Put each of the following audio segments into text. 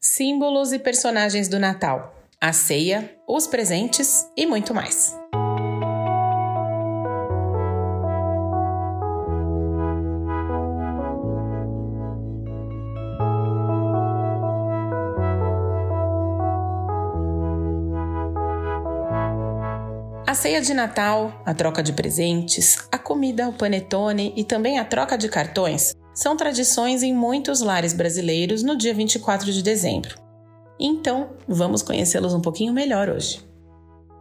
símbolos e personagens do Natal, a ceia, os presentes e muito mais. A ceia de Natal, a troca de presentes, a comida, o panetone e também a troca de cartões são tradições em muitos lares brasileiros no dia 24 de dezembro. Então, vamos conhecê-los um pouquinho melhor hoje.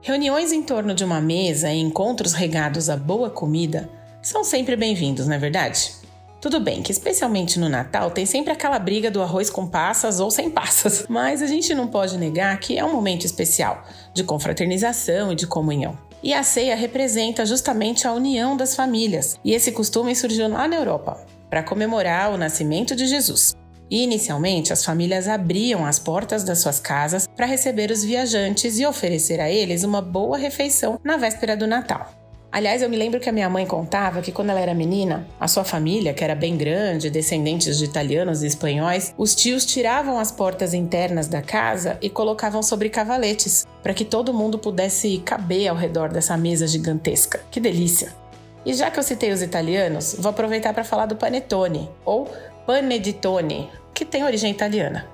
Reuniões em torno de uma mesa e encontros regados a boa comida são sempre bem-vindos, não é verdade? Tudo bem que, especialmente no Natal, tem sempre aquela briga do arroz com passas ou sem passas, mas a gente não pode negar que é um momento especial de confraternização e de comunhão. E a ceia representa justamente a união das famílias, e esse costume surgiu lá na Europa, para comemorar o nascimento de Jesus. E inicialmente, as famílias abriam as portas das suas casas para receber os viajantes e oferecer a eles uma boa refeição na véspera do Natal. Aliás, eu me lembro que a minha mãe contava que quando ela era menina, a sua família, que era bem grande, descendentes de italianos e espanhóis, os tios tiravam as portas internas da casa e colocavam sobre cavaletes, para que todo mundo pudesse caber ao redor dessa mesa gigantesca. Que delícia! E já que eu citei os italianos, vou aproveitar para falar do panetone, ou paneditone, que tem origem italiana.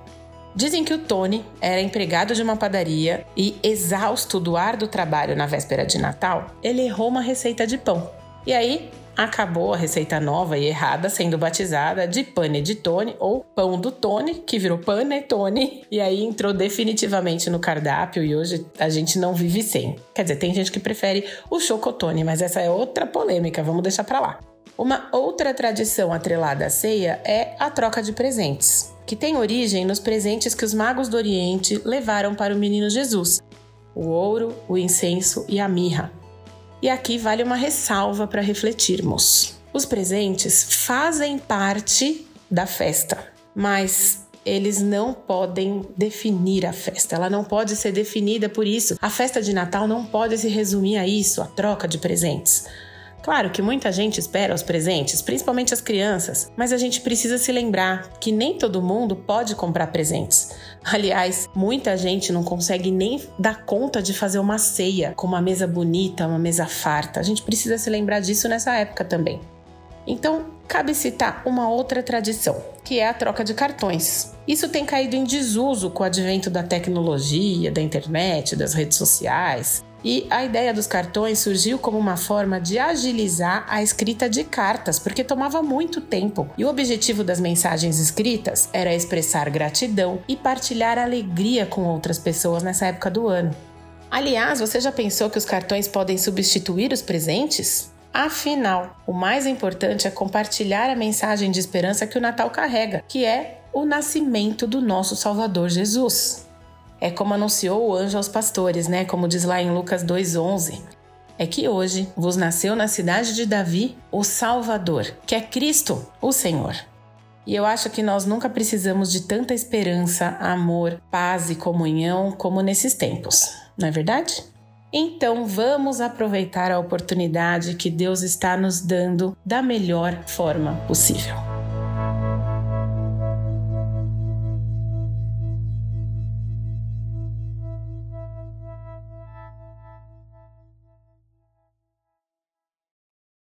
Dizem que o Tony era empregado de uma padaria e, exausto do árduo trabalho na véspera de Natal, ele errou uma receita de pão. E aí acabou a receita nova e errada sendo batizada de pane de Tony ou pão do Tony, que virou panetone, e aí entrou definitivamente no cardápio e hoje a gente não vive sem. Quer dizer, tem gente que prefere o chocotone, mas essa é outra polêmica, vamos deixar para lá. Uma outra tradição atrelada à ceia é a troca de presentes que tem origem nos presentes que os magos do Oriente levaram para o menino Jesus: o ouro, o incenso e a mirra. E aqui vale uma ressalva para refletirmos. Os presentes fazem parte da festa, mas eles não podem definir a festa. Ela não pode ser definida por isso. A festa de Natal não pode se resumir a isso, a troca de presentes. Claro que muita gente espera os presentes, principalmente as crianças, mas a gente precisa se lembrar que nem todo mundo pode comprar presentes. Aliás, muita gente não consegue nem dar conta de fazer uma ceia com uma mesa bonita, uma mesa farta. A gente precisa se lembrar disso nessa época também. Então, cabe citar uma outra tradição, que é a troca de cartões. Isso tem caído em desuso com o advento da tecnologia, da internet, das redes sociais. E a ideia dos cartões surgiu como uma forma de agilizar a escrita de cartas, porque tomava muito tempo. E o objetivo das mensagens escritas era expressar gratidão e partilhar alegria com outras pessoas nessa época do ano. Aliás, você já pensou que os cartões podem substituir os presentes? Afinal, o mais importante é compartilhar a mensagem de esperança que o Natal carrega, que é o nascimento do nosso Salvador Jesus. É como anunciou o anjo aos pastores, né? Como diz lá em Lucas 2:11. É que hoje vos nasceu na cidade de Davi o Salvador, que é Cristo, o Senhor. E eu acho que nós nunca precisamos de tanta esperança, amor, paz e comunhão como nesses tempos, não é verdade? Então vamos aproveitar a oportunidade que Deus está nos dando da melhor forma possível.